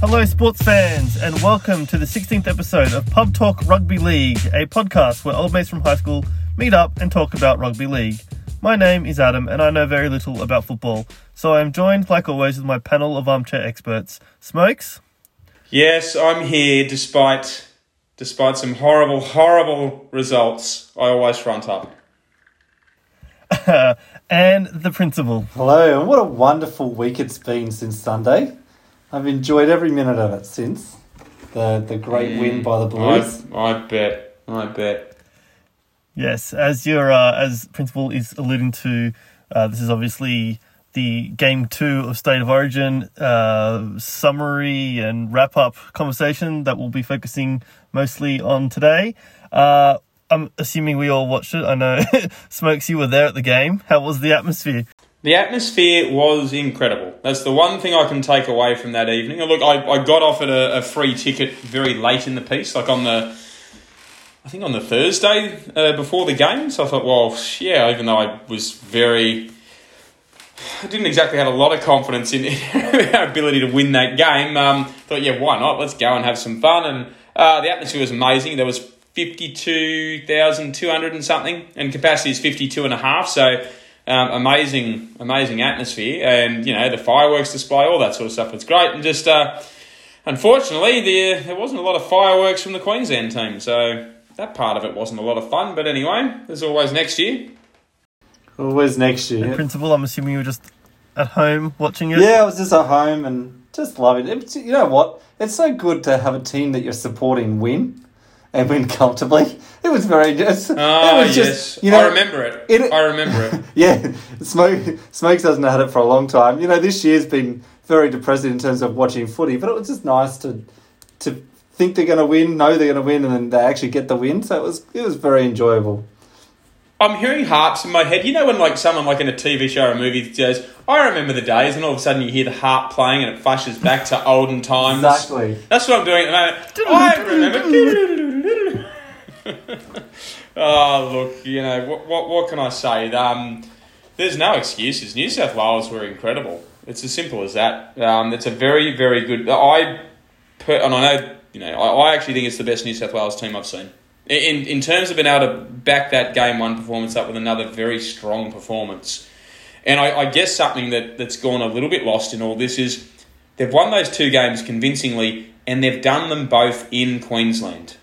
Hello, sports fans, and welcome to the 16th episode of Pub Talk Rugby League, a podcast where old mates from high school meet up and talk about rugby league. My name is Adam, and I know very little about football, so I am joined, like always, with my panel of armchair experts. Smokes? Yes, I'm here despite despite some horrible, horrible results. I always front up. and the principal. Hello, and what a wonderful week it's been since Sunday. I've enjoyed every minute of it since the the great win by the Blues. I, I bet. I bet. Yes, as your uh, as principal is alluding to, uh, this is obviously the game two of State of Origin uh, summary and wrap up conversation that we'll be focusing mostly on today. Uh, I'm assuming we all watched it. I know, Smokes, you were there at the game. How was the atmosphere? The atmosphere was incredible. That's the one thing I can take away from that evening. Look, I, I got offered a, a free ticket very late in the piece, like on the, I think on the Thursday uh, before the game. So I thought, well, yeah, even though I was very, I didn't exactly have a lot of confidence in our ability to win that game. Um, thought, yeah, why not? Let's go and have some fun. And uh, the atmosphere was amazing. There was 52,200 and something, and capacity is 52 and a half. So um, amazing, amazing atmosphere, and you know the fireworks display, all that sort of stuff. It's great, and just uh, unfortunately, there there wasn't a lot of fireworks from the Queensland team, so that part of it wasn't a lot of fun. But anyway, there's always next year. Always next year. And principal, I'm assuming you were just at home watching it. Yeah, I was just at home and just loving it. You know what? It's so good to have a team that you're supporting win and win comfortably. It was very just. Oh, it ah, was yes. just, you know, I remember it. it- I remember it. yeah, Smoke Smokes hasn't had it for a long time. You know, this year's been very depressing in terms of watching footy, but it was just nice to to think they're going to win, know they're going to win, and then they actually get the win. So it was it was very enjoyable. I'm hearing harps in my head. You know when like someone like in a TV show or a movie goes, I remember the days, and all of a sudden you hear the harp playing and it flashes back to olden times. Exactly. That's what I'm doing at the moment. I remember. Oh look, you know what? What, what can I say? Um, there's no excuses. New South Wales were incredible. It's as simple as that. Um, it's a very, very good. I, per, and I know you know. I, I actually think it's the best New South Wales team I've seen. In in terms of being able to back that game one performance up with another very strong performance, and I, I guess something that that's gone a little bit lost in all this is they've won those two games convincingly, and they've done them both in Queensland.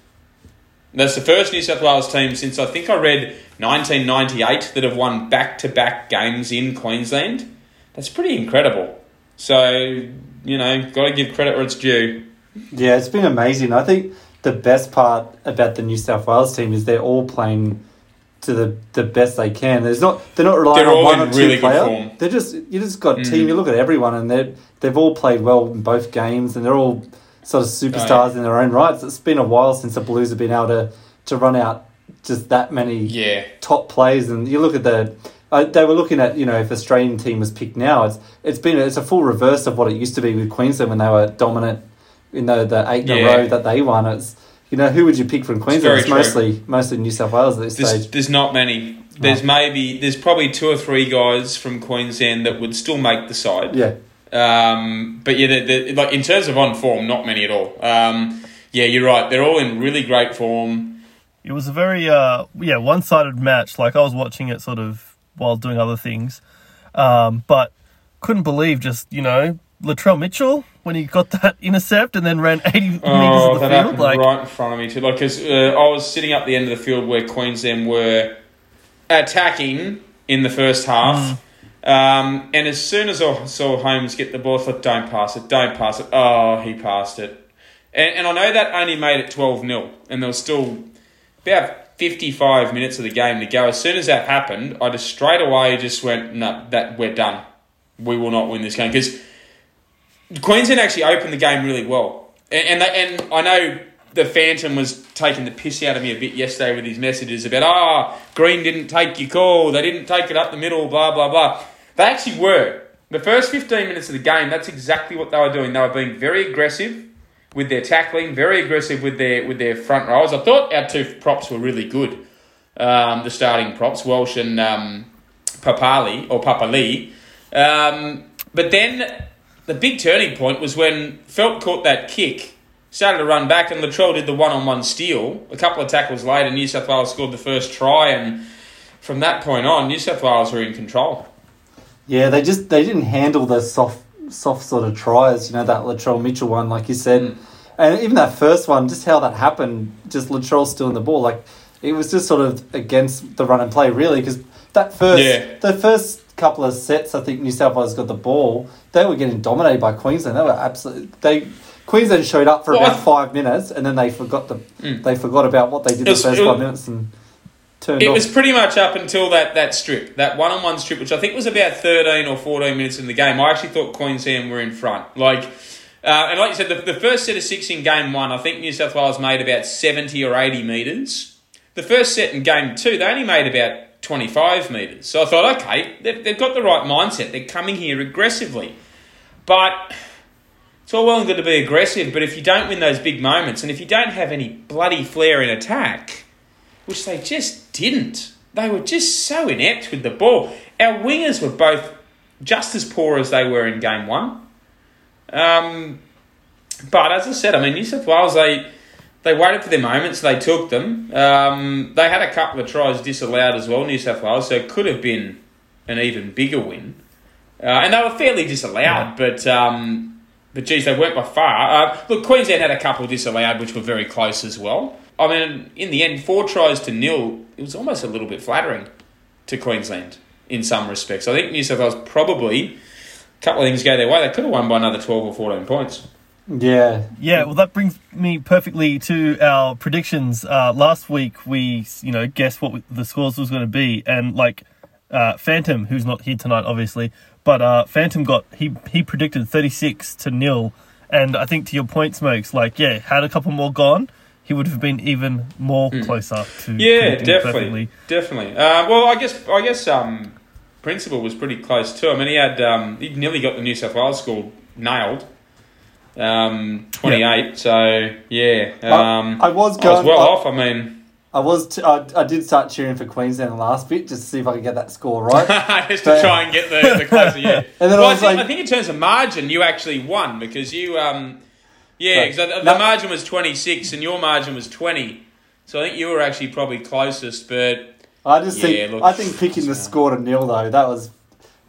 That's the first New South Wales team since I think I read 1998 that have won back to back games in Queensland. That's pretty incredible. So, you know, got to give credit where it's due. Yeah, it's been amazing. I think the best part about the New South Wales team is they're all playing to the, the best they can. There's not they're not relying They're on one or two really good player. They're just you just got Mm. team. You look at everyone and they they've all played well in both games and they're all sort of superstars in their own rights. It's been a while since the Blues have been able to to run out just that many Yeah. top players. And you look at the. Uh, they were looking at you know if Australian team was picked now it's it's been it's a full reverse of what it used to be with Queensland when they were dominant in the the eight in a row that they won it's you know who would you pick from Queensland very it's, mostly mostly New South Wales at this There's, stage there's not many. There's maybe, there's probably two or three guys from Queensland that would still make the side. yeah Um, but yeah, they're, they're- like in terms of on form, not many at all. Um, yeah, you're right. They're all in really great form. It was a very uh yeah one sided match. Like I was watching it sort of while doing other things, um, but couldn't believe just you know Latrell Mitchell when he got that intercept and then ran eighty meters of the field. Like right in front of me too. Like, because uh, I was sitting up the end of the field where Queensland were attacking in the first half. Um, and as soon as I saw Holmes get the ball, I thought, don't pass it, don't pass it. Oh, he passed it. And, and I know that only made it 12 0, and there was still about 55 minutes of the game to go. As soon as that happened, I just straight away just went, no, that we're done. We will not win this game. Because Queensland actually opened the game really well. And, and, they, and I know the Phantom was taking the piss out of me a bit yesterday with his messages about, ah, Green didn't take your call, they didn't take it up the middle, blah, blah, blah. They actually were. The first 15 minutes of the game, that's exactly what they were doing. They were being very aggressive with their tackling, very aggressive with their with their front rows. I thought our two props were really good. Um, the starting props, Welch and um, Papali or Papali. Um, but then the big turning point was when Felt caught that kick, started to run back, and Latrell did the one-on-one steal. A couple of tackles later, New South Wales scored the first try, and from that point on, New South Wales were in control. Yeah, they just they didn't handle the soft soft sort of tries. You know that Latrell Mitchell one, like you said, Mm. and even that first one, just how that happened, just Latrell stealing the ball, like it was just sort of against the run and play, really, because that first Yeah. the first couple of sets, I think New South Wales got the ball, they were getting dominated by Queensland. They were absolutely they. Queensland showed up for Well, about I- five minutes, and then they forgot the Mm. they forgot about what they did It the was- first it five minutes and turned It off. was pretty much up until that, that strip, that one on one strip, which I think was about 13 or 14 minutes in the game. I actually thought Queensland were in front. Like, uh, and like you said, the, the first set of six in game one, I think New South Wales made about 70 or 80 metres. The first set in game two, they only made about 25 metres. So I thought, okay, they've, they've got the right mindset. They're coming here aggressively. But it's all well and good to be aggressive, but if you don't win those big moments and if you don't have any bloody flair in attack, which they just didn't. They were just so inept with the ball. Our wingers were both just as poor as they were in game one. Um, but as I said, I mean, New South Wales, they they waited for their moments, they took them. Um, they had a couple of tries disallowed as well, New South Wales, so it could have been an even bigger win. Uh, and they were fairly disallowed, but um, but geez, they weren't by far. Uh, look, Queensland had a couple disallowed, which were very close as well. I mean, in the end, four tries to nil, it was almost a little bit flattering to Queensland in some respects. I think New South Wales probably, a couple of things go their way, they could have won by another 12 or 14 points. yeah, Yeah, well, that brings me perfectly to our predictions. Uh, last week, we you know guessed what the scores was going to be, and like uh, Phantom, who's not here tonight, obviously, but uh, Phantom got he he predicted thirty six to nil, and I think to your point, Smokes, like yeah, had a couple more gone, he would have been even more closer to. Yeah, definitely, perfectly. definitely. Uh, well, I guess I guess um, Principal was pretty close too. I mean, he had um, he nearly got the New South Wales score nailed, um, twenty eight. So yeah, um, I was I was well I- off. I mean, I was. T- I, I did start cheering for Queensland the last bit just to see if I could get that score right. just to But- try and get the, the closer. Yeah, And then well, I I, was think, like- I think in terms of margin, you actually won because you um, yeah, Right. because the, the That- margin was twenty six and your margin was twenty. So I think you were actually probably closest, but I just Yeah, think. look, I think picking the score to nil though that was,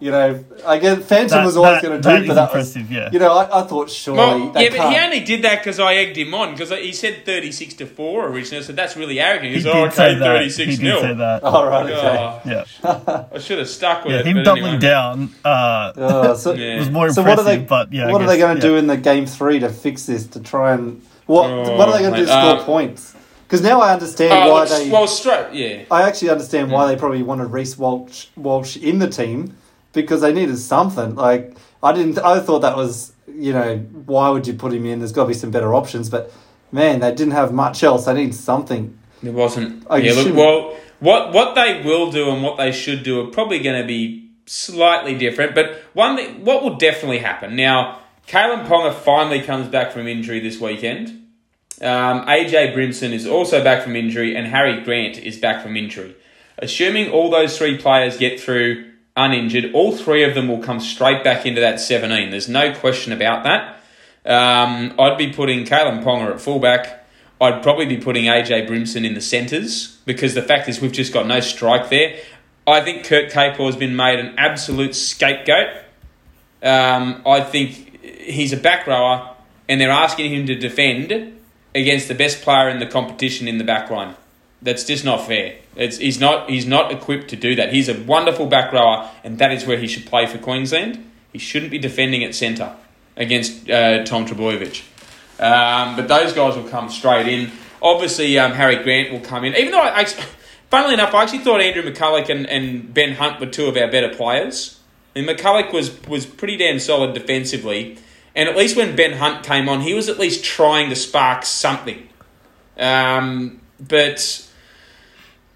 you know, I guess Phantom That- was always going to do, is but that was. yeah. You know, I, I thought surely. Well, they yeah, but he can't- only did that because I egged him on because he said thirty six to four originally. So that's really arrogant. He He's did oh, say okay, that. thirty He did nil. say that. Oh right, okay. Oh, Yeah, I should have stuck with yeah. it. Him but doubling anyway. down uh, Uh, so, Yeah. was more so impressive. what are they? but yeah, I what are they going to yeah. do in the game three to fix this? To try and what? Oh, what are they going to do to score uh, points? Because now I understand Oh, why they. well, straight, yeah. I actually understand why they probably wanted Reece Walsh, Walsh in the team because they needed something. Like I didn't. I thought that was you know why would you put him in? There's got to be some better options, but man, they didn't have much else. They need something. It wasn't. You yeah, look, well, what what they will do and what they should do are probably going to be slightly different. But one thing, what will definitely happen now, Kalyn Ponga finally comes back from injury this weekend. Um, AJ Brimson is also back from injury, and Harry Grant is back from injury. Assuming all those three players get through uninjured, all three of them will come straight back into that 17. There's no question about that. Um, I'd be putting Kalyn Ponga at fullback. I'd probably be putting AJ Brimson in the centres because the fact is we've just got no strike there. I think Kurt Capewell has been made an absolute scapegoat. Um, I think he's a back rower, and they're asking him to defend against the best player in the competition in the back line. That's just not fair. It's, he's not he's not equipped to do that. He's a wonderful back rower, and that is where he should play for Queensland. He shouldn't be defending at centre against uh, Tom Trbojevic. Um, but those guys will come straight in. Obviously, um, Harry Grant will come in. Even though, I, actually, funnily enough, I actually thought Andrew McCullough and, and Ben Hunt were two of our better players. I mean, McCulloch was, was pretty damn solid defensively. And at least when Ben Hunt came on, he was at least trying to spark something. Um, but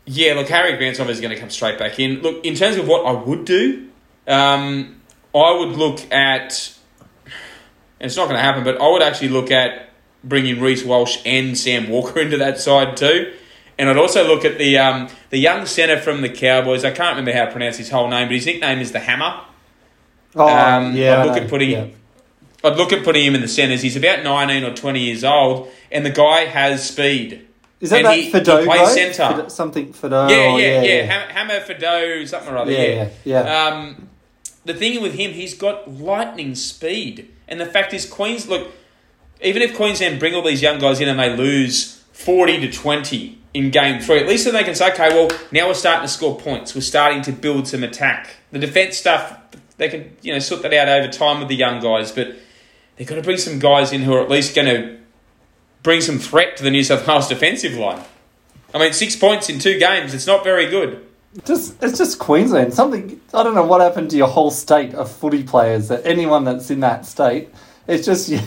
yeah, look, Harry Grant's obviously is going to come straight back in. Look, in terms of what I would do, um, I would look at, and it's not going to happen, but I would actually look at bringing Reece Walsh and Sam Walker into that side too. And I'd also look at the um, the young centre from the Cowboys. I can't remember how to pronounce his whole name, but his nickname is the Hammer. Oh Um, yeah, I'd look at putting Yeah. I'd look at putting him in the centres. He's about 19 or 20 years old, and the guy has speed. Is that that he- he plays centre. Fidow- something Fidow. Yeah, yeah, yeah. Ham- Hammer Fidow, something or other. Yeah, Yeah, yeah, yeah. Um, the thing with him, he's got lightning speed, and the fact is, Queens look. Even if Queensland bring all these young guys in and they lose forty to twenty in game three, at least then they can say, okay, well, now we're starting to score points. We're starting to build some attack. The defence stuff, they can you know sort that out over time with the young guys, but they've got to bring some guys in who are at least going to bring some threat to the New South Wales defensive line. I mean, six points in two games, it's not very good. Just it's just Queensland. Something I don't know what happened to your whole state of footy players. That anyone that's in that state, it's just you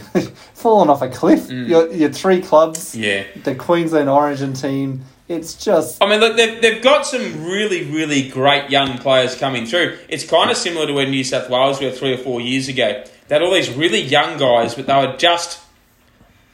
fallen off a cliff. Your your three clubs, Mm. Yeah. the Queensland Origin team. It's just I mean, look, they've, they've got some really, really great young players coming through. It's kind of similar to when New South Wales were three or four years ago. They had all these really young guys, but they were just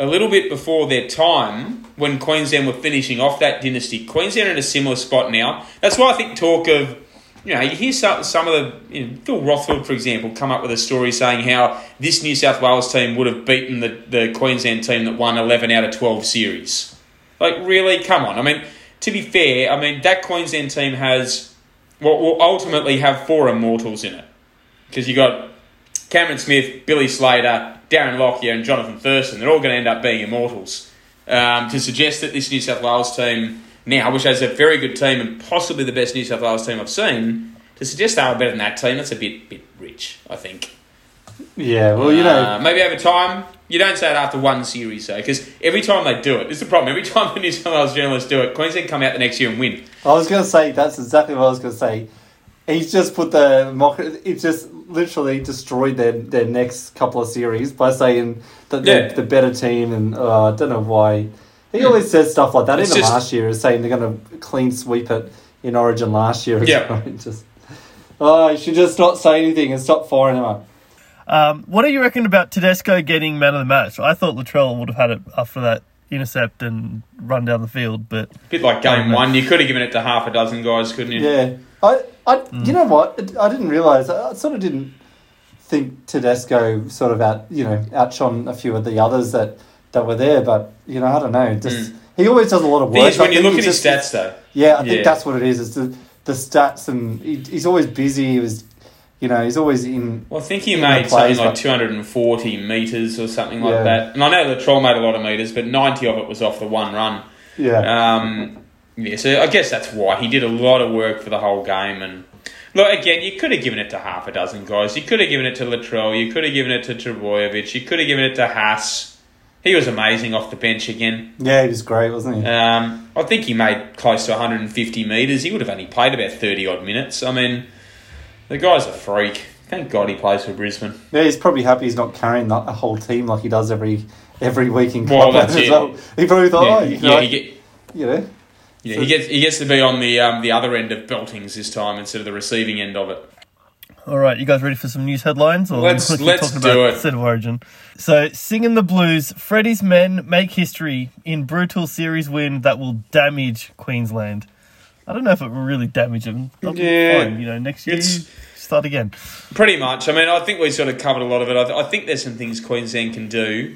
a little bit before their time when Queensland were finishing off that dynasty. Queensland in a similar spot now. That's why I think talk of, you know, you hear some, some of the, you know, Phil Rothfield, for example, come up with a story saying how this New South Wales team would have beaten the, the Queensland team that won 11 out of 12 series. Like, really? Come on. I mean, to be fair, I mean, that Queensland team has, well, will ultimately have four immortals in it. Because you got Cameron Smith, Billy Slater, Darren Lockyer, and Jonathan Thurston. They're all going to end up being immortals. Um, to suggest that this New South Wales team now, which has a very good team and possibly the best New South Wales team I've seen, to suggest they were better than that team, that's a bit bit rich, I think. yeah. Well, you know, Uh, maybe over time. You don't say it after one series, though, because every time they do it, it's the problem. Every time the New South Wales journalists do it, Queensland come out the next year and win. I was going to say that's exactly what I was going to say. He's just put the mock. It just literally destroyed their, their next couple of series by saying that they're Yeah. the better team, and uh, I don't know why. He always says stuff like that. It's Even just- last year, is saying they're going to clean sweep it in Origin last year. Yeah. Just oh, you should just not say anything and stop firing him up. Um, what do you reckon about Tedesco getting man of the match? I thought Latrell would have had it after that intercept and run down the field, but A bit like game one. You could have given it to half a dozen guys, couldn't you? Yeah, I, I, you know what? I didn't realize. I sort of didn't think Tedesco sort of out, you know, outshone a few of the others that that were there. But you know, I don't know. Just he always does a lot of. Work. when you look at his just- stats, though, yeah, I think Yeah. that's what it is. It's the the stats, and he, he's always busy. He was, you know, he's always in. well, I think he made something like 240 metres or something like Yeah. that. And I know Latrell made a lot of metres, but 90 of it was off the one run. Yeah, Um, yeah, so I guess that's why he did a lot of work for the whole game. And look, again, you could have given it to half a dozen guys. You could have given it to Latrell. You could have given it to Trbojevic. You could have given it to Haas. He was amazing off the bench again. yeah, he was great, wasn't he? Um, I think he made close to 150 metres. He would have only played about 30 odd minutes. I mean, the guy's a freak. Thank God he plays for Brisbane. Yeah, he's probably happy he's not carrying the, a whole team like he does every every week in Well, club that's it. well. He probably thought, yeah, oh, yeah, know, he, get, you know. Yeah, he gets he gets to be on the um, the other end of beltings this time instead of the receiving end of it. all right, you guys ready for some news headlines? Or Let's- let's talking do about it. State of Origin. So, singing the blues, Freddie's men make history in brutal series win that will damage Queensland. I don't know if it will really damage them. They'll be Yeah. fine, you know, next year It's- start again. Pretty much. I mean, I think we sort of covered a lot of it. I, th- I think there's some things Queensland can do.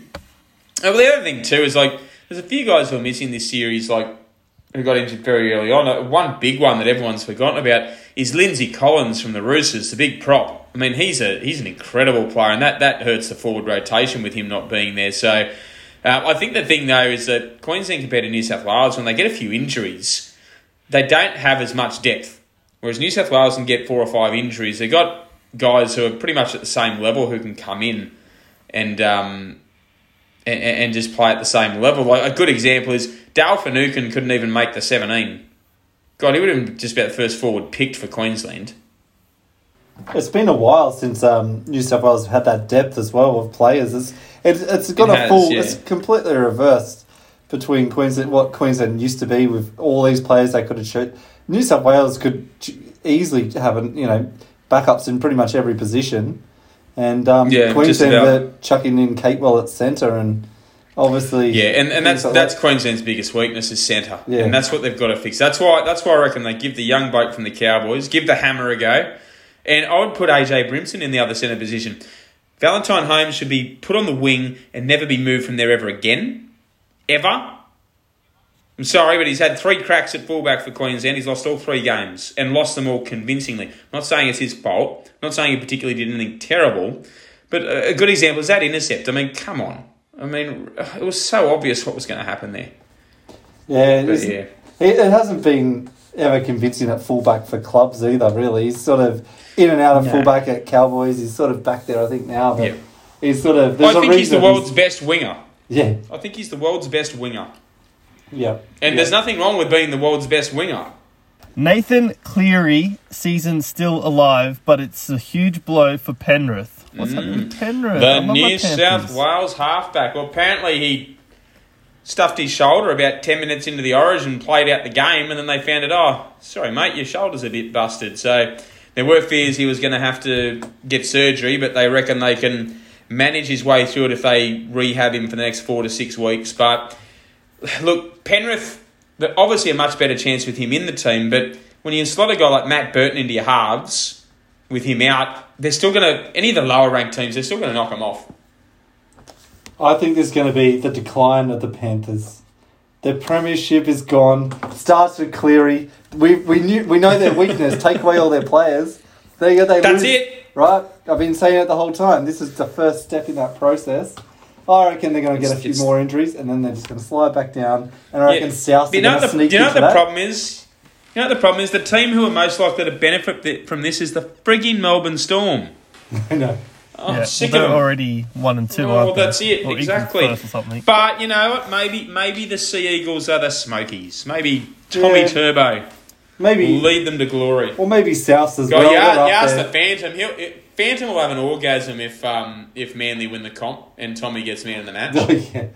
Oh, but the other thing too is like there's a few guys who are missing this series, like who got injured very early on. Uh, One big one that everyone's forgotten about is Lindsay Collins from the Roosters, the big prop. I mean, he's a he's an incredible player, and that that hurts the forward rotation with him not being there. So. Uh, I think the thing though is that Queensland compared to New South Wales, when they get a few injuries, they don't have as much depth. Whereas New South Wales can get four or five injuries. They've got guys who are pretty much at the same level who can come in and um, and, and just play at the same level. Like a good example is Dale Finucane couldn't even make the 17. God, he would have been just about the first forward picked for Queensland. It's been a while since um, New South Wales have had that depth as well of players. It's it's, it's got It a has, full. yeah. It's completely reversed between Queensland what Queensland used to be with all these players they could have shoot. New South Wales could easily have you know backups in pretty much every position, and um, Yeah, Queensland are chucking in Capewell at centre and obviously Yeah, and, and that's like that's that. Queensland's biggest weakness is centre, Yeah. and that's what they've got to fix. That's why that's why I reckon they give the young bloke from the Cowboys, give the hammer a go, and I would put AJ Brimson in the other centre position. Valentine Holmes should be put on the wing and never be moved from there ever again. Ever. I'm sorry, but he's had three cracks at fullback for Queensland. He's lost all three games and lost them all convincingly. I'm not saying it's his fault. I'm not saying he particularly did anything terrible. But a good example is that intercept. I mean, come on. I mean, it was so obvious what was going to happen there. Yeah, it, But yeah. it, hasn't been ever convincing at fullback for clubs either. Really, he's sort of in and out of No. fullback at Cowboys. He's sort of back there, I think now. But Yeah. he's sort of. I think he's the world's best winger. Yeah, I think he's the world's best winger. Yeah. And yeah. there's nothing wrong with being the world's best winger. Nathan Cleary, season still alive, but it's a huge blow for Penrith. What's happening with Penrith? I Mm. The New South Wales halfback. Well, apparently he stuffed his shoulder about 10 minutes into the origin, played out the game, and then they found it, oh, sorry, mate, your shoulder's a bit busted. So there were fears he was going to have to get surgery, but they reckon they can manage his way through it if they rehab him for the next four to six weeks. But look, Penrith, obviously a much better chance with him in the team, but when you slot a guy like Matt Burton into your halves with him out, they're still going to, any of the lower ranked teams, they're still going to knock him off. I think there's going to be the decline of the Panthers. Their premiership is gone. Starts with Cleary. We we knew we know their weakness. Take away all their players. There you go. They That's lose. it. Right? I've been saying it the whole time. This is the first step in that process. I reckon they're going to get a few it's- more injuries, and then they're just going to slide back down. And I reckon South are you know going to the, sneak do you know into what the that. problem is? You know what the problem is? The team who are most likely to benefit th- from this is the frigging Melbourne Storm. I know. Oh, yeah, I'm sick well, of they're them. already one and two. Oh, aren't they? that's it, Or equal exactly. first or something. But you know what? Maybe maybe the Sea Eagles are the Smokies. Maybe Tommy Yeah. Turbo will Maybe, lead them to glory. or maybe South as God, well. you, They're you up ask there. the Phantom. He'll, it, Phantom will have an orgasm if um, if Manly win the comp and Tommy gets man of the match. Oh, yeah.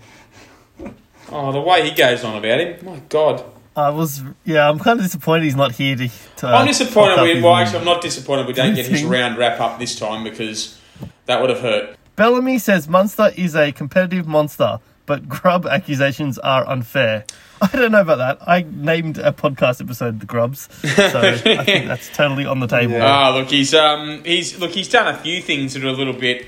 Oh, the way he goes on about him, my God. I was, yeah, I'm kind of disappointed he's not here to. to I'm disappointed. We, his- well, actually, I'm not disappointed we don't get his round wrap up this time because that would have hurt. Bellamy says Munster is a competitive monster, but Grub accusations are unfair. I don't know about that. I named a podcast episode "The Grubs," so I think that's totally on the table. Yeah. Ah, look, he's um, he's look, he's done a few things that are a little bit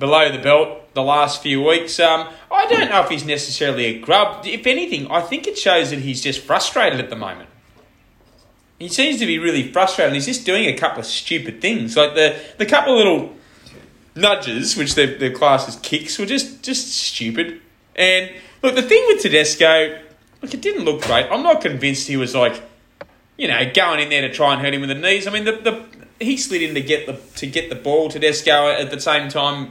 below the belt the last few weeks. Um, I don't know if he's necessarily a grub. If anything, I think it shows that he's just frustrated at the moment. He seems to be really frustrated. and He's just doing a couple of stupid things, like the the couple of little nudges, which they've, they've classed as kicks, were just just stupid. And look, the thing with Tedesco, look, it didn't look great. I'm not convinced he was like you know, going in there to try and hurt him with the knees. I mean, the, the he slid in to get the to get the ball to Desco at the same time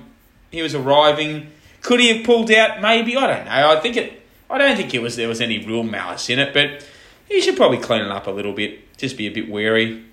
he was arriving. Could he have pulled out? Maybe I don't know. I think it. I don't think it was there was any real malice in it, but he should probably clean it up a little bit. Just be a bit wary.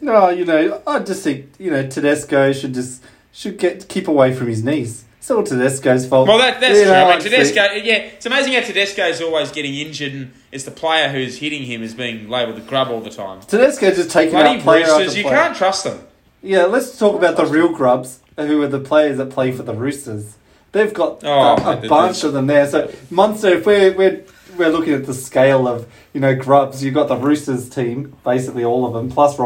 No, you know, I just think you know Tedesco should just should get keep away from his knees. It's all Tedesco's fault. Well, that, that's You true. I mean, Tedesco, yeah, it's amazing how Tedesco is always getting injured, and it's the player who's hitting him is being labelled the grub all the time. Tedesco just taking Bloody out player Roosters, you player. can't trust them. Yeah, let's talk about the real grubs, who are the players that play for the Roosters. They've got Oh, uh, a, a bunch of them there. So Munster, if we're we're we're looking at the scale of you know grubs, you've got the Roosters team, basically all of them, plus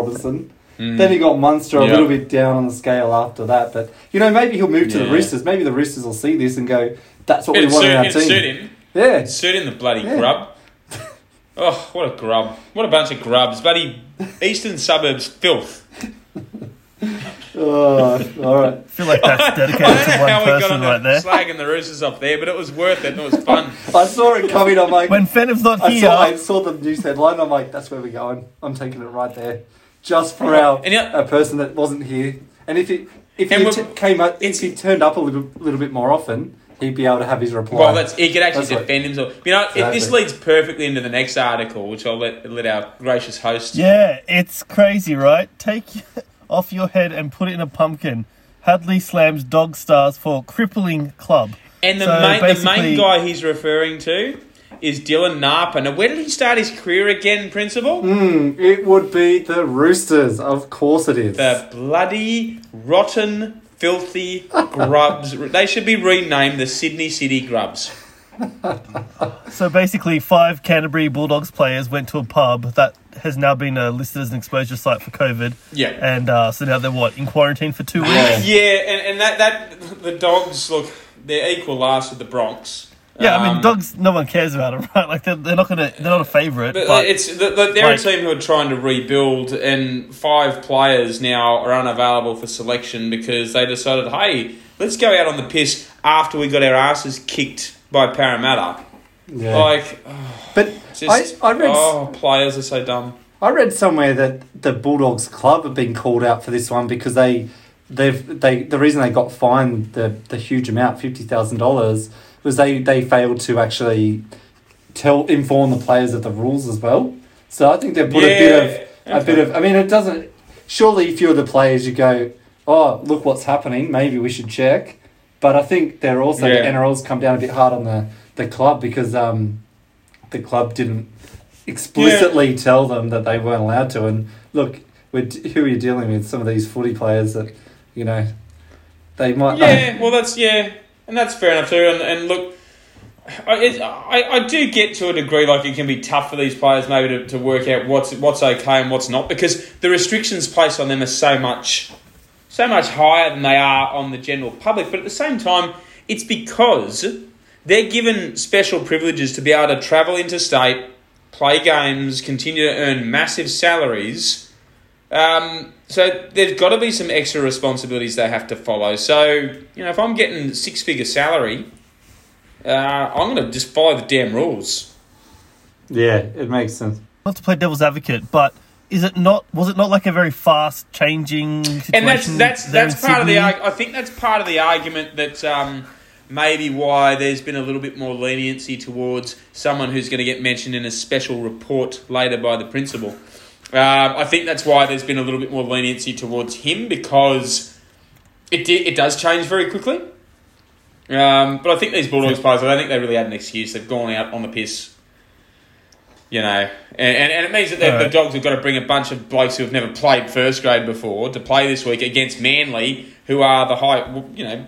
Robinson. Then he got Munster a Mm. Yeah. little bit down on the scale after that, but you know maybe he'll move to the Roosters. Maybe the Roosters will see this and go, "That's what we It'd want suit, in our team." suit him. Yeah, Suit in the bloody Yeah. grub. Oh, what a grub. What a bunch of grubs. Bloody eastern suburbs filth. oh, all right. I feel like that's I dedicated don't to know how one we got person on right the there. slagging the roosters up there, but it was worth it and it was fun. I saw it coming. I'm like, When Fenim's not I here, saw, I saw the news headline. I'm like, that's where we're going. I'm taking it right there, just for our And yeah- a person that wasn't here. And if he if he t- came up, if he turned up a little little bit more often, he'd be able to have his reply. Well, that's he could actually That's right. defend himself. You know, it, this leads perfectly into the next article, which I'll let let our gracious host. yeah, it's crazy, right? Take off your head and put it in a pumpkin. Hadley slams dog stars for crippling club. And the So main the main guy he's referring to is Dylan Napa. Now, where did he start his career again, Principal? Hmm, it would be the Roosters. Of course, it is. The bloody rotten, filthy grubs. they should be renamed the Sydney City Grubs. So basically, five Canterbury Bulldogs players went to a pub that has now been uh, listed as an exposure site for COVID, Yeah. and uh, so now they're what in quarantine for two weeks. Yeah. Yeah, and, and that, that the dogs look they're equal last with the Bronx. Yeah, I mean, Um, dogs. No one cares about them, right? Like they're, they're not gonna. They're not a favorite. But, But, it's the, the, they're like- a team who are trying to rebuild, and five players now are unavailable for selection because they decided, hey, let's go out on the piss after we got our asses kicked by Parramatta. Yeah. Like, but just I, I read oh, players are so dumb. I read somewhere that the Bulldogs club have been called out for this one because they they've they the reason they got fined the the huge amount fifty thousand dollars was they they failed to actually tell inform the players of the rules as well. So I think they put a bit of a bit of. I mean, it doesn't. Surely, if you're the players, you go, "Oh, look what's happening. Maybe we should check." But I think they're also Yeah. the NRL's come down a bit hard on the the club because um, the club didn't explicitly tell them that they weren't allowed to. And look, we're, who are you dealing with? Some of these footy players that you know they might. Yeah, well, that's yeah, and that's fair enough too. And, and look, I, it, I I do get to a degree like it can be tough for these players maybe to, to work out what's what's okay and what's not because the restrictions placed on them are so much so much higher than they are on the general public. But at the same time, it's because they're given special privileges to be able to travel interstate, play games, continue to earn massive salaries. Um, so there's got to be some extra responsibilities they have to follow. So you know, if I'm getting six figure salary, uh, I'm going to just follow the damn rules. yeah, it makes sense. not to play devil's advocate, but is it not? Was it not like a very fast changing situation? And that's that's that's in part of the. I think that's part of the argument that um, maybe why there's been a little bit more leniency towards someone who's going to get mentioned in a special report later by the principal. Um, I think that's why there's been a little bit more leniency towards him because it di- it does change very quickly. Um, but I think these Bulldogs players, I don't think they really had an excuse. They've gone out on the piss, you know, and, and, and it means that the, the Dogs have got to bring a bunch of blokes who have never played first grade before to play this week against Manly, who are the high, you know,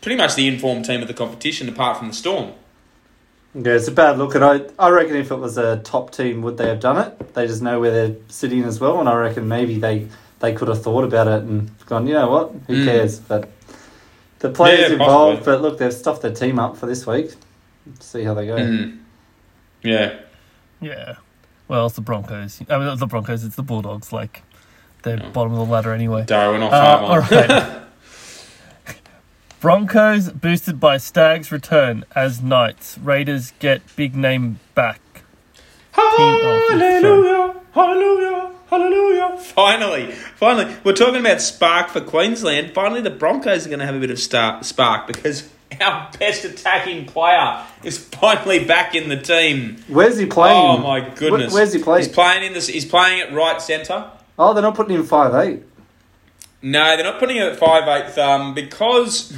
pretty much the informed team of the competition, apart from the Storm. Yeah, it's a bad look, and I, I reckon if it was a top team, would they have done it? They just know where they're sitting as well, and I reckon maybe they, they could have thought about it and gone, you know what, who Mm. cares? But the players Yeah, involved, possibly. but look, they've stuffed their team up for this week. See how they go. Mm. Yeah. Yeah. Well, it's the Broncos. I mean, not the Broncos. It's the Bulldogs. Like they're Oh. bottom of the ladder anyway. Darwin off Uh, half all right. Broncos boosted by Staggs return as Knights. Raiders get big name back. Hallelujah, hallelujah, hallelujah. Finally, finally, we're talking about spark for Queensland. Finally, the Broncos are going to have a bit of star- spark because our best attacking player is finally back in the team. Where's he playing? Oh my goodness! Wh- where's he playing? He's playing in this. He's playing at right centre. Oh, they're not putting him five eight. No, they're not putting him at five eighth um, because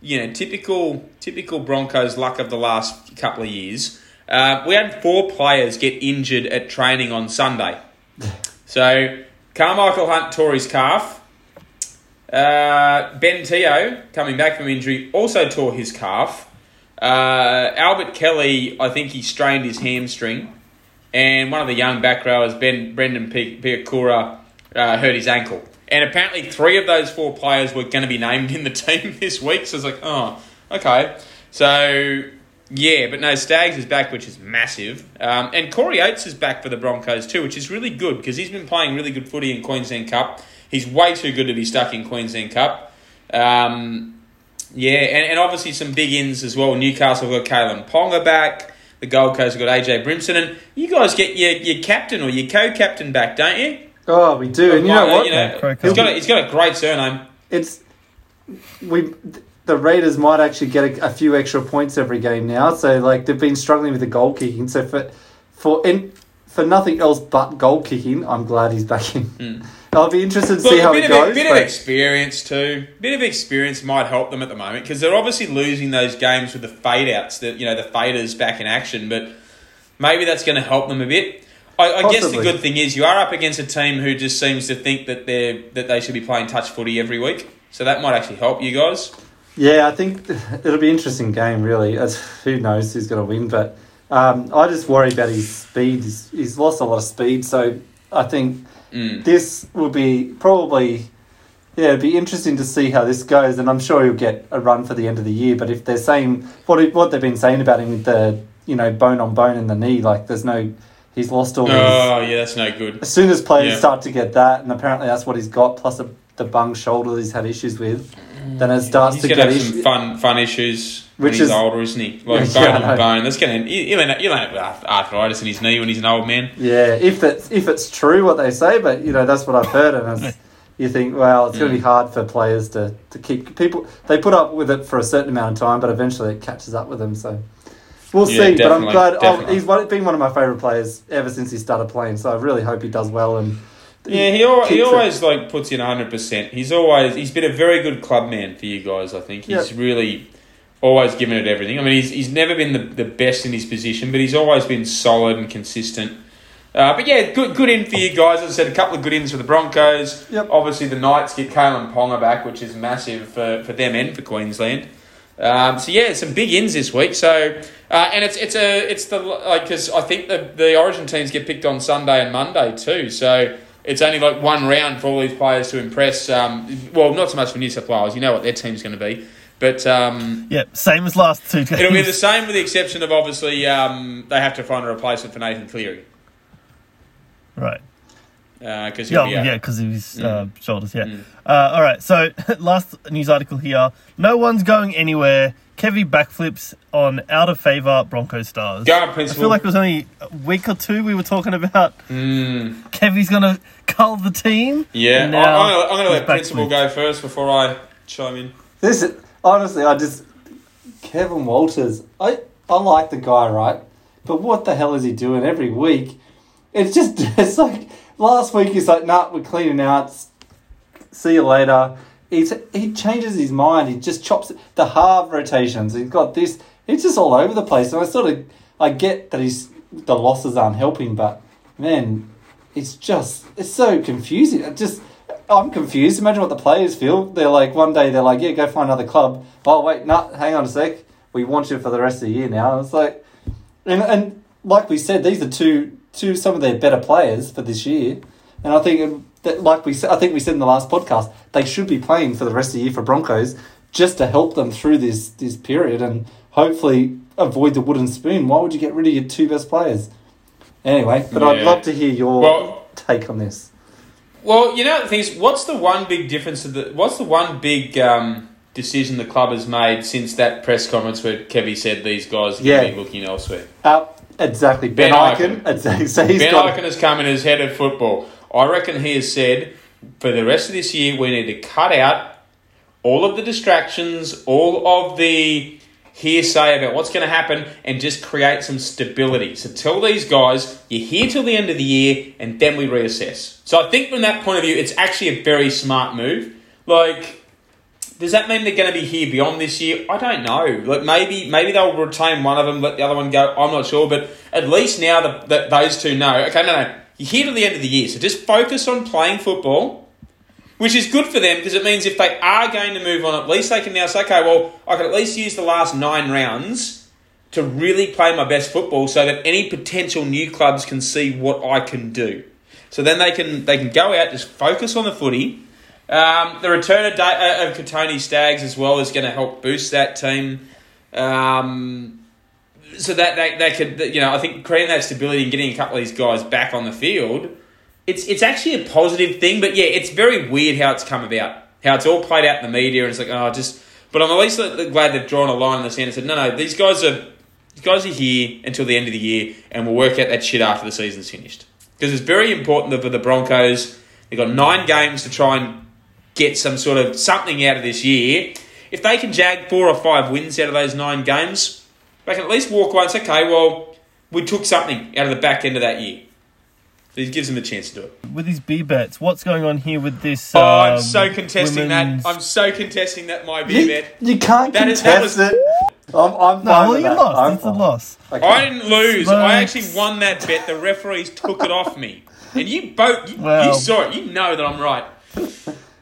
you know typical typical Broncos luck of the last couple of years. Uh, we had four players get injured at training on Sunday. So Karmichael Hunt tore his calf. Uh, ben Teo, coming back from injury, also tore his calf. Uh, Albert Kelly, I think he strained his hamstring. And one of the young back rowers, Ben Brendan Pi- Piakura, uh, hurt his ankle. And apparently, three of those four players were going to be named in the team this week. So it's like, oh, okay. So yeah, but no, Staggs is back, which is massive. Um, and Corey Oates is back for the Broncos too, which is really good because he's been playing really good footy in Queensland Cup. He's way too good to be stuck in Queensland Cup. Um, yeah, and, and obviously some big ins as well. Newcastle got Kalyn Ponga back. The Gold Coast got AJ Brimson. And you guys get your, your captain or your co captain back, don't you? Oh, we do, and you know what? You know, Croker. he's, got a, he's got a great surname. it's we the Raiders might actually get a, a few extra points every game now. So like they've been struggling with the goal kicking. So for for and for nothing else but goal kicking, I'm glad he's back in. Hmm. I'll be interested to see how a bit, it of, goes. a bit of experience too. bit of experience might help them at the moment because they're obviously losing those games with the fade outs. That you know the faders back in action, but maybe that's going to help them a bit. I, I guess the good thing is you are up against a team who just seems to think that they that they should be playing touch footy every week. So that might actually help you guys. Yeah, I think it'll be an interesting game. Really, As, who knows who's going to win? But Um, I just worry about his speed. He's, he's lost a lot of speed, so I think Mm. this will be probably yeah, it'd be interesting to see how this goes, and I'm sure he'll get a run for the end of the year. But if they're saying what what they've been saying about him with the you know bone on bone in the knee, like there's no, he's lost all his. Oh yeah, that's no good. As soon as players Yeah. start to get that, and apparently that's what he's got, plus a, the bung shoulder he's had issues with, then it mm, starts He's to gonna get have some fun fun issues when Which he's is- older, isn't he? Like Yeah, bone know. on bone. That's gonna he'll end up, he'll end up with arthritis in his knee when he's an old man. Yeah, if that's if it's true what they say, but you know that's what I've heard, and it's, you think, well, it's going to be mm. hard for players to, to keep people. They put up with it for a certain amount of time, but eventually it catches up with them. So we'll Yeah, see. But I'm glad oh, he's one, been one of my favourite players ever since he started playing. So I really hope he does well. And Yeah, he, al- he keeps it- always like puts in hundred percent. He's always he's been a very good club man for you guys. I think he's Yep. really always given it everything. I mean, he's he's never been the, the best in his position, but he's always been solid and consistent. Uh, but yeah, good good in for you guys. As I said, a couple of good ins for the Broncos. Yep. Obviously, the Knights get Kalyn Ponga back, which is massive for, for them and for Queensland. Um, so yeah, some big ins this week. So uh, and it's it's a it's the like because I think the the Origin teams get picked on Sunday and Monday too. So it's only like one round for all these players to impress. Um, well, not so much for New South Wales. You know what their team's going to be, but um, Yeah, same as last two games. it'll be the same with the exception of obviously um, they have to find a replacement for Nathan Cleary right. Because Yeah, he'll be yeah, because of his uh, Mm. shoulders. Yeah. Mm. Uh, all right. So last news article here. No one's going anywhere. Kevy backflips on out of favour Bronco stars. Go on, I feel like it was only a week or two we were talking about Mm, Kevy's gonna cull the team. yeah, I, now I'm gonna, I'm gonna let principal backflipped. go first before I chime in. This is, honestly, I just Kevin Walters. I I like the guy, right? But what the hell is he doing every week? It's just it's like last week he's like, nah, we're cleaning out. See you later. He's, he changes his mind. He just chops the half rotations. He's got this. He's just all over the place. And I sort of I get that he's the losses aren't helping, but man, it's just it's so confusing. It just I'm confused. Imagine what the players feel. They're like one day they're like, yeah, go find another club. Oh wait, no, hang on a sec. We want you for the rest of the year now. And it's like, and and like we said, these are two two some of their better players for this year. And I think that like we said, I think we said in the last podcast, they should be playing for the rest of the year for Broncos just to help them through this this period and hopefully avoid the wooden spoon. Why would you get rid of your two best players? Anyway, but I'd love to hear your Well- take on this. Well, you know the thing is, what's the one big difference? To the what's the one big um, decision the club has made since that press conference where Kevy said these guys are going Yeah. to be looking elsewhere? Uh, exactly. Ben, Ben Ikin. Exactly. So he's ben got. Ikin has come in as head of football. I reckon he has said for the rest of this year we need to cut out all of the distractions, all of the hearsay about what's going to happen, and just create some stability. So tell these guys you're here till the end of the year, and then we reassess. So I think from that point of view, it's actually a very smart move. Like. Does that mean they're going to be here beyond this year? I don't know. Like maybe maybe they'll retain one of them, let the other one go. I'm not sure, but at least now that, those two know. Okay, no, no, you're here to the end of the year, so just focus on playing football, which is good for them because it means if they are going to move on, at least they can now say, okay, well, I can at least use the last nine rounds to really play my best football, so that any potential new clubs can see what I can do. So then they can they can go out, just focus on the footy. Um, the return of, da- uh, of Kotoni Staggs as well is going to help boost that team. Um, so that they, they could, you know, I think creating that stability and getting a couple of these guys back on the field, it's it's actually a positive thing. But yeah, it's very weird how it's come about, how it's all played out in the media, and it's like, oh, just. But I'm at least glad they've drawn a line in the sand and said, no, no, these guys are these guys are here until the end of the year, and we'll work out that shit after the season's finished. Because it's very important that for the Broncos, they've got nine games to try and get some sort of something out of this year. If they can jag four or five wins out of those nine games, they can at least walk away and say, okay, well, we took something out of the back end of that year. So it gives them a chance to do it. With these B bets, what's going on here with this? Oh, I'm um, so contesting women's- that. I'm so contesting that my You, B bet. you can't that contest was- it. I'm, I'm No, well, you that. lost. I'm it's a loss. Okay. I didn't lose. I actually won that bet. The referees took it off me. And you both, you, Well. you saw it. You know that I'm right.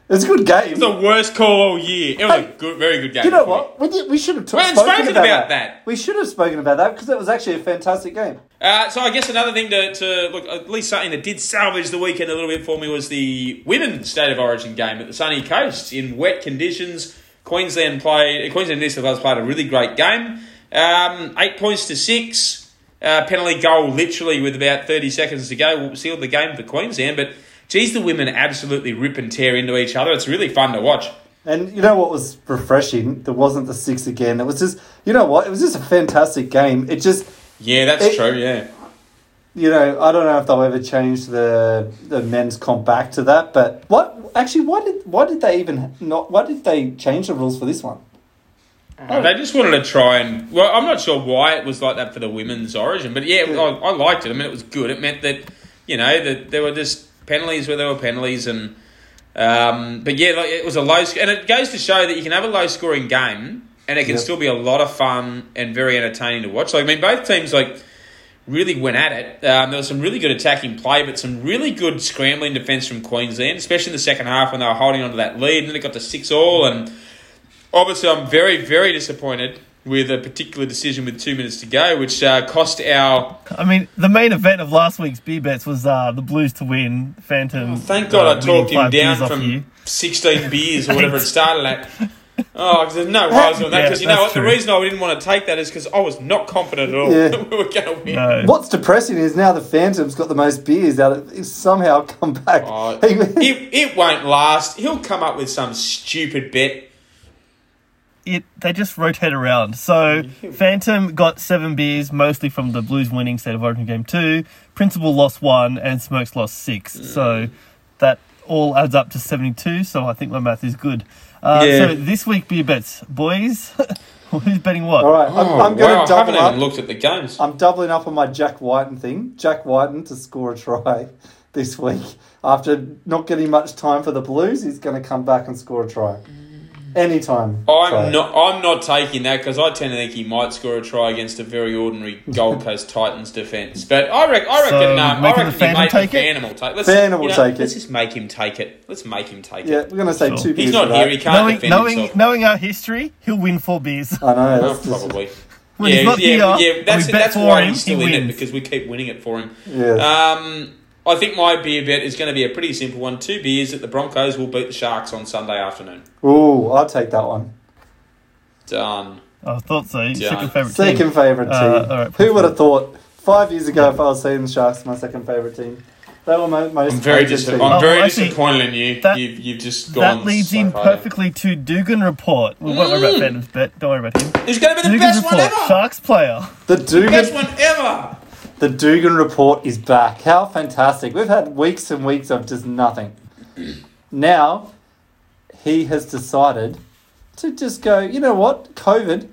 It's a good game. It's the worst call all year. It was Hey, a good, very good game. you know what? We, did, we should have t- spoken, spoken about, about that. that. We should have spoken about that because it was actually a fantastic game. Uh, so I guess another thing to, to look, at least something that did salvage the weekend a little bit for me was the women's state of origin game at the sunny coast in wet conditions. Queensland played. Queensland New South Wales played a really great game. Um, eight points to six. Uh, penalty goal literally with about thirty seconds to go sealed the game for Queensland. But geez, the women absolutely rip and tear into each other. It's really fun to watch. And you know what was refreshing? There wasn't the six again. It was just, you know what? It was just a fantastic game. It just, Yeah, that's It- true. Yeah. you know, I don't know if they'll ever change the the men's comp back to that. But what actually? Why did why did they even not? Why did they change the rules for this one? Uh, They just wanted to try and. Well, I'm not sure why it was like that for the women's origin, but yeah, Yeah. I, I liked it. I mean, it was good. It meant that, you know, that there were just penalties where there were penalties, and. Um, but yeah, like, it was a low. sc- And it goes to show that you can have a low scoring game, and it can Yep. still be a lot of fun and very entertaining to watch. Like, I mean, both teams, like, really went at it. Um, there was some really good attacking play, but some really good scrambling defence from Queensland, especially in the second half when they were holding on to that lead. And then it got to six all, and obviously, I'm very, very disappointed with a particular decision with two minutes to go, which uh, cost our. I mean, the main event of last week's beer bets was uh, the Blues to win. Phantom. Thank God uh, I talked him down from 16 beers or whatever it started at. Oh, 'cause there's no way I was doing that. Yeah, Because you know that's what? The reason I didn't want to take that is because I was not confident at all Yeah. that we were going to win. No. What's depressing is now the Phantom's got the most beers out of it's somehow come back. Oh, it, it won't last. He'll come up with some stupid bet. It they just rotate around. So Phantom got seven beers, mostly from the Blues winning State of Origin game two. Principal lost one, and Smokes lost six. So that all adds up to seventy-two. So I think my math is good. Uh, Yeah. So this week beer bets, boys. Who's betting what? All right, I'm, Oh, I'm going wow, to I haven't double up. even looked at the games. I'm doubling up on my Jack Wighton thing. Jack Wighton to score a try this week. After not getting much time for the Blues, he's going to come back and score a try. Anytime. I'm try. not. I'm not taking that because I tend to think he might score a try against a very ordinary Gold Coast Titans defence. But I reckon. I reckon. So, um, I reckon the you Phantom make take the it? Phantom will take. Let's, Phantom will you know, take it. Let's just make him take it. Let's make him take Yeah, it. we're going to say Sure. two beers He's not for here. that. He can't Knowing defend knowing himself. knowing our history, he'll win four beers. I know. Oh, That's just, probably. When yeah, he's not yeah, here, yeah. That's we bet that's for why him, he's still he in it because we keep winning it for him. yeah. Um, I think my beer bet is going to be a pretty simple one. Two beers that the Broncos will beat the Sharks on Sunday afternoon. Ooh, I'll take that one. Done. I thought so. Yeah. Second favorite team. Second favourite team. Uh, all right, Who would have thought five years ago if I was saying the Sharks my second favourite team? They were my most I'm very, hated dis- team. I'm Oh, very disappointed in you. that- you've, you've just gone. That leads so in far down. perfectly to Dugan report. We won't worry about Mm. Phantom's bet. Don't worry about him. It's going to be the Dugan best one ever. Sharks player. The Best one ever. The Dugan report is back. How fantastic! We've had weeks and weeks of just nothing. Now, he has decided to just go. You know what? COVID.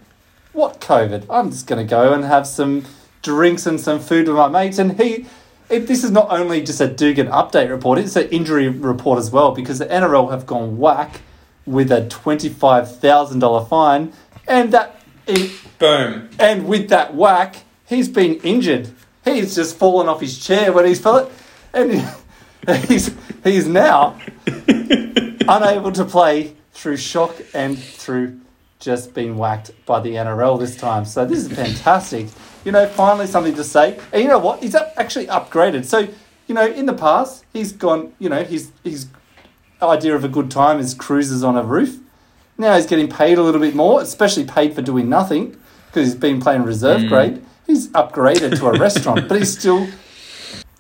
What COVID? I'm just going to go and have some drinks and some food with my mates. And he, it, this is not only just a Dugan update report; it's an injury report as well because the NRL have gone whack with a twenty-five thousand dollar fine, and that. It, Boom. and with that whack, he's been injured. He's just fallen off his chair when he's fell it, and he's he's now unable to play through shock and through just being whacked by the NRL this time. So this is fantastic. You know, finally something to say. And you know what? He's up, actually upgraded. So you know, in the past, he's gone. You know, his his idea of a good time is cruises on a roof. Now he's getting paid a little bit more, especially paid for doing nothing because he's been playing reserve Mm. grade. He's upgraded to a restaurant, but he's still.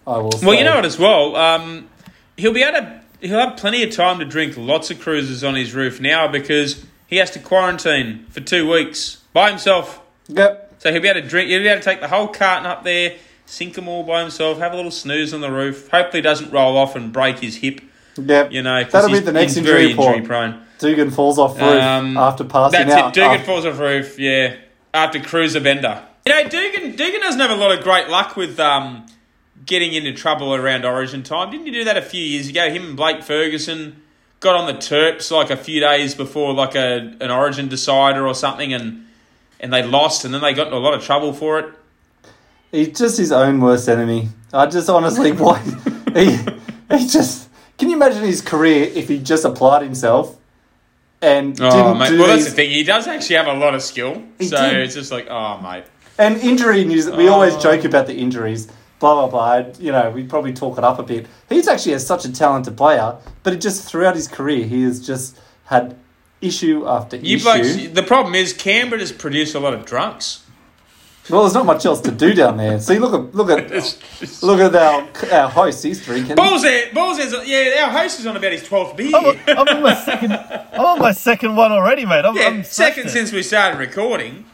I will. Well, say- you know what as well. Um, he'll be able to. He'll have plenty of time to drink lots of cruises on his roof now because he has to quarantine for two weeks by himself. Yep. So he'll be able to drink. He'll be able to take the whole carton up there, sink them all by himself, have a little snooze on the roof. Hopefully, doesn't roll off and break his hip. Yep. You know, That'll be the next he's injury injury prone. Dugan falls off roof Um, after passing That's out. it. Dugan after- falls off roof. Yeah, after cruiser bender. You know, Dugan. Dugan doesn't have a lot of great luck with um, getting into trouble around Origin time. Didn't you do that a few years ago? Him and Blake Ferguson got on the Terps like a few days before like a an Origin decider or something, and and they lost, and then they got into a lot of trouble for it. He's just his own worst enemy. I just honestly, why he he just Can you imagine his career if he just applied himself and Oh, didn't mate. do Well, that's the thing. He does actually have a lot of skill. He so did. it's just like, oh, mate. And injury news, we always Oh. joke about the injuries, blah, blah, blah. You know, we probably talk it up a bit. He's actually a, such a talented player, but it just throughout his career, he has just had issue after You issue. blokes, the problem is Canberra has produced a lot of drunks. Well, there's not much else to do down there. See, look at look at just- look at our our host. He's drinking. Balls there, balls there. Yeah, our host is on about his twelfth beer. I'm, I'm on my second. I'm on my second one already, mate. I'm, yeah, I'm second since we started recording.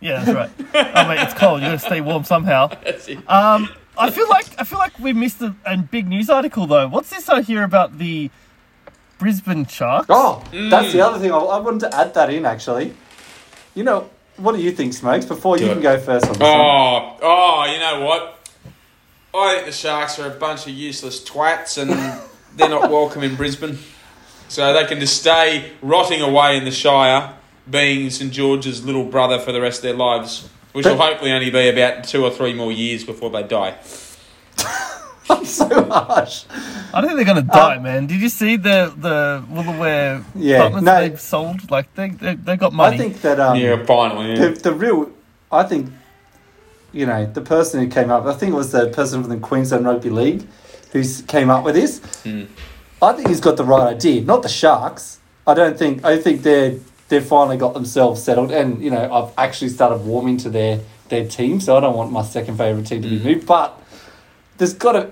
Yeah, that's right. oh mate, it's cold. You got to stay warm somehow. That's it. Um, I feel like I feel like we missed a, a big news article though. What's this I hear about the Brisbane Sharks? Oh, that's Mm. the other thing. I, I wanted to add that in actually. You know, what do you think, Smokes? Before you Do can go first on this one. Oh, oh, you know what? I think the Sharks are a bunch of useless twats and they're not welcome in Brisbane. So they can just stay rotting away in the Shire, being St George's little brother for the rest of their lives, which will hopefully only be about two or three more years before they die. I'm so harsh. I don't think they're gonna die, man. Did you see the the Woolooware Yeah, apartments no. they've sold? Like they they, they got money. I think that um, yeah, finally. the, Yeah. the real, I think, you know, the person who came up, I think it was the person from the Queensland Rugby League who came up with this. Hmm. I think he's got the right idea, not the Sharks. I don't think. I think they're they've finally got themselves settled, and you know, I've actually started warming to their their team. So I don't want my second favorite team to be Mm. moved, but there's got to.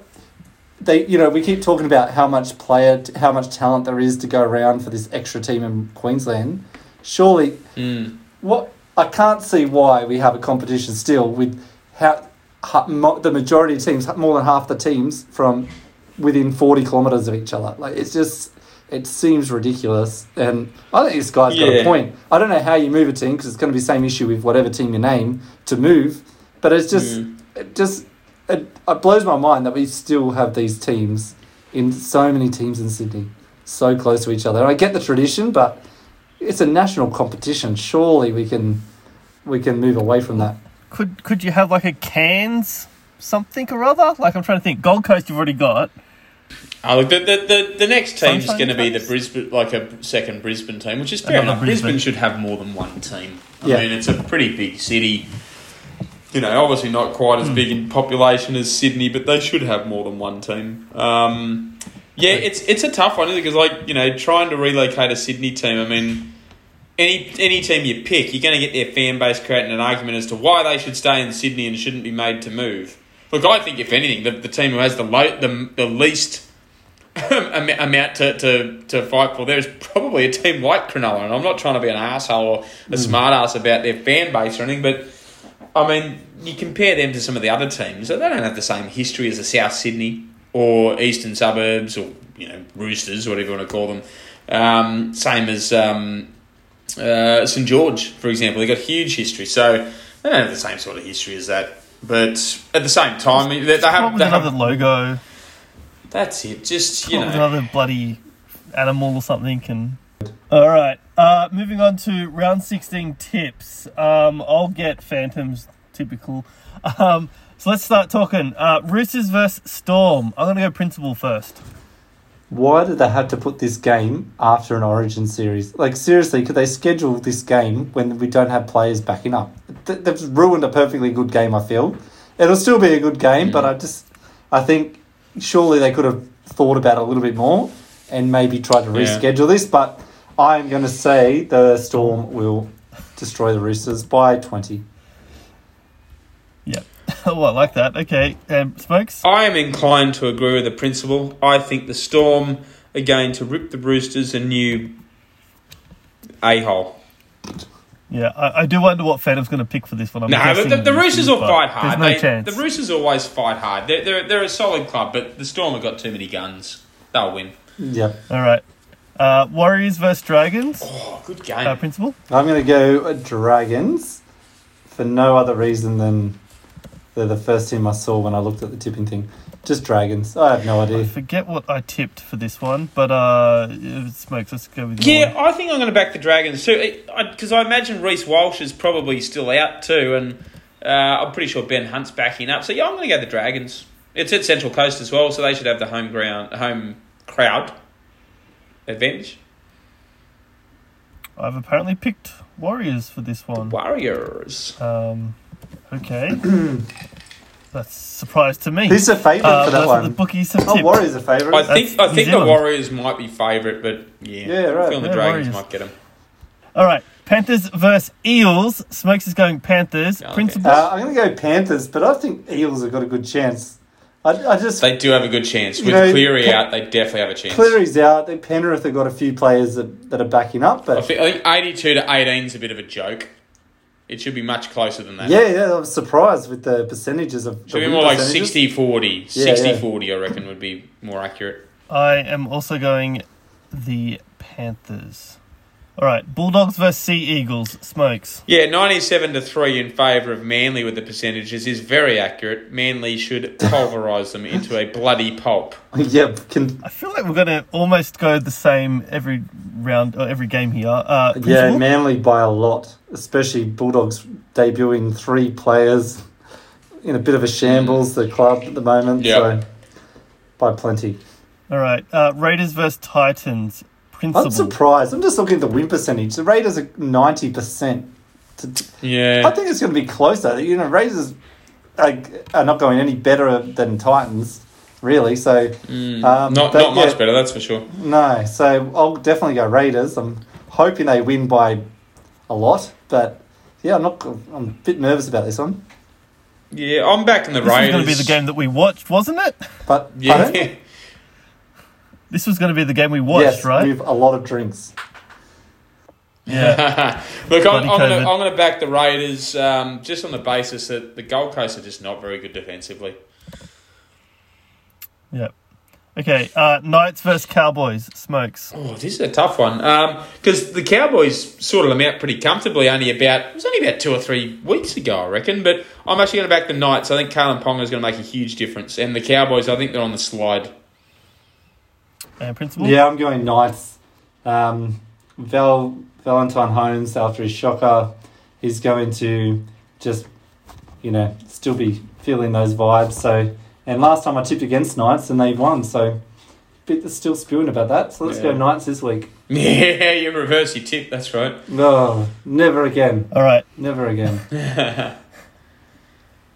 They, you know, we keep talking about how much player, how much talent there is to go around for this extra team in Queensland. Surely, Mm. what I can't see why we have a competition still with how, ha, mo, the majority of teams, more than half the teams, from within forty kilometers of each other. Like it's just, it seems ridiculous. And I think this guy's got a point. I don't know how you move a team because it's going to be the same issue with whatever team you name to move. But it's just, Mm. it just, it, it blows my mind that we still have these teams in so many teams in Sydney, so close to each other. And I get the tradition, but it's a national competition. Surely we can we can move away from that. could could you have like a Cairns something or other? Like I'm trying to think. Gold Coast you've already got. Oh, look, the, the, the, the next team is going to be the Brisbane, like a second Brisbane team, which is fair Another enough. Brisbane. Brisbane. should have more than one team. I Yeah. mean, it's a pretty big city. You know, obviously not quite as big in population as Sydney, but they should have more than one team. Um, yeah, it's it's a tough one because, like, you know, trying to relocate a Sydney team. I mean, any any team you pick, you're going to get their fan base creating an argument as to why they should stay in Sydney and shouldn't be made to move. Look, I think if anything, the, the team who has the low, the, the least am- amount to, to, to fight for there is probably a team like Cronulla, and I'm not trying to be an asshole or a smart ass about their fan base or anything, but I mean, you compare them to some of the other teams, they don't have the same history as the South Sydney or Eastern Suburbs or you know Roosters, whatever you want to call them. Um, same as um, uh, St George, for example, They've got huge history, so they don't have the same sort of history as that. But at the same time, they, they have, they another have logo. That's it. Just you Come up with know, another bloody animal or something. And all right, uh, moving on to round sixteen tips. Um, I'll get Phantoms. Typical. Um, so let's start talking. Uh, Roosters versus Storm. I'm gonna go principal first. Why did they have to put this game after an Origin series? Like seriously, could they schedule this game when we don't have players backing up? Th- They've ruined a perfectly good game. I feel it'll still be a good game, but I just I think surely they could have thought about it a little bit more and maybe tried to Yeah. reschedule this. But I'm going to say the Storm will destroy the Roosters by twenty. Yeah. oh, I like that. Okay. Um, Smokes. I am inclined to agree with the principal. I think the Storm are going to rip the Roosters a new a hole. Yeah, I, I do wonder what Phantom's going to pick for this one. I'm No, guessing the, the Roosters will fight hard. There's no They- chance. The Roosters always fight hard. They're, they're, they're a solid club, but the Storm have got too many guns. They'll win. Yeah. All right. Uh, Warriors versus Dragons. Oh, good game. Uh, principal. I'm going to go Dragons for no other reason than they're the first team I saw when I looked at the tipping thing. Just Dragons. I have no I idea. forget what I tipped for this one, but uh, it- Smokes. Let's go with Yeah, one. I think I'm going to back the Dragons too, because I, imagine Reece Walsh is probably still out too, and uh, I'm pretty sure Ben Hunt's backing up. So yeah, I'm going to go the Dragons. It's at Central Coast as well, so they should have the home ground, home crowd advantage. I've apparently picked Warriors for this one. Warriors. Um, okay. That's a surprise to me. Who's the favourite Uh, for that that's what the bookies have Oh, tipped. Warriors are favourite. I think I think the Warriors might be favourite, but yeah, Yeah, right. feeling the Yeah, Dragons Warriors. might get them. All right. Panthers versus Eels. Smokes is going Panthers. Okay. Principal. Uh, I'm going to go Panthers, but I think Eels have got a good chance. I, I just They do have a good chance with know, Cleary Ca- out. They definitely have a chance. Cleary's out. They Penrith have got a few players that, that are backing up, I but think, I think eighty-two to eighteen is a bit of a joke. It should be much closer than that. yeah, yeah, I was surprised with the percentages of. Should the be more like percentages. 60-40. Yeah, 60-40, I reckon, would be more accurate. I am also going the Panthers. All right. Bulldogs versus Sea Eagles. Smokes. Yeah, 97 to 3 in favour of Manly with the percentages is very accurate. Manly should pulverise them into a bloody pulp. yep, can, I feel like we're going to almost go the same every round or every game here. Uh, yeah, Manly by a lot, especially Bulldogs debuting three players in a bit of a shambles. The club at the moment, Yep. so by plenty. All right. Uh, Raiders versus Titans. Principal. I'm surprised. I'm just looking at the win percentage. The Raiders are ninety percent. Yeah, I think it's going to be closer. You know, Raiders are, are not going any better than Titans, really. So Mm, Um, not but not much yeah. better, that's for sure. no. So I'll definitely go Raiders. I'm hoping they win by a lot, but yeah, I'm not. I'm a bit nervous about this one. Yeah, I'm back in the This was Raiders. going to be the game that we watched, wasn't it? But Yeah. pardon? This was going to be the game we watched, yes, right? with a lot of drinks. Yeah. Look, I'm, I'm going to COVID. I'm going to back the Raiders um, just on the basis that the Gold Coast are just not very good defensively. Yep. Okay. Uh, Knights versus Cowboys. Smokes. Oh, this is a tough one because the Cowboys sorted them out pretty comfortably. Only about it was only about two or three weeks ago, I reckon. But I'm actually going to back the Knights. I think Kalyn Ponga is going to make a huge difference, and the Cowboys, I think they're on the slide. And Principal. Yeah, I'm going Knights. Um, Val Valentine Holmes after his shocker, he's going to just you know still be feeling those vibes. So, and last time I tipped against Knights and they won. So, bit still spewing about that. So let's go Knights this week. Yeah, you reverse your tip. That's right. No, never again. All right. Never again.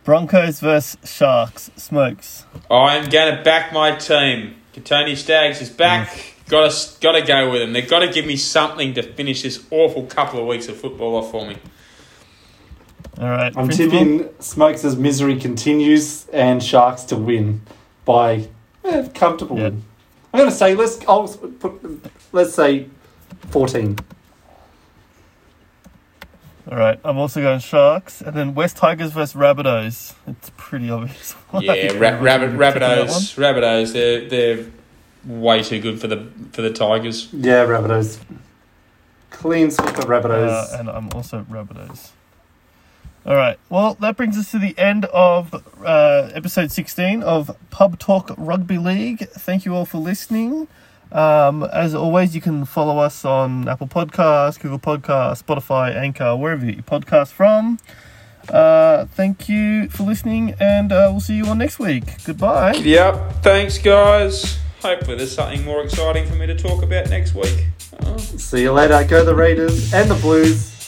Broncos versus Sharks. Smokes. I'm going to back my team. Tony Staggs is back. Got to got to go with them. They've got to give me something to finish this awful couple of weeks of football off for me. All right. I'm Principal? tipping Smokes' as misery continues and Sharks to win by eh, comfortable Yeah. win. I'm going to say let's I'll put let's say fourteen. All right. I'm also going Sharks, and then West Tigers versus Rabbitohs. It's pretty obvious. Yeah, ra- rabbit, Rabbitohs, Rabbitohs. They're they're way too good for the for the Tigers. Yeah, Rabbitohs. Clean sweep of Rabbitohs. Uh, and I'm also Rabbitohs. All right. Well, that brings us to the end of uh, episode 16 of Pub Talk Rugby League. Thank you all for listening. Um, as always, you can follow us on Apple Podcasts, Google Podcasts, Spotify, Anchor, wherever you get your podcasts from. Uh, thank you for listening, and uh, we'll see you all next week. Goodbye. Yep. Thanks, guys. Hopefully, there's something more exciting for me to talk about next week. Oh. See you later. Go the Raiders and the Blues.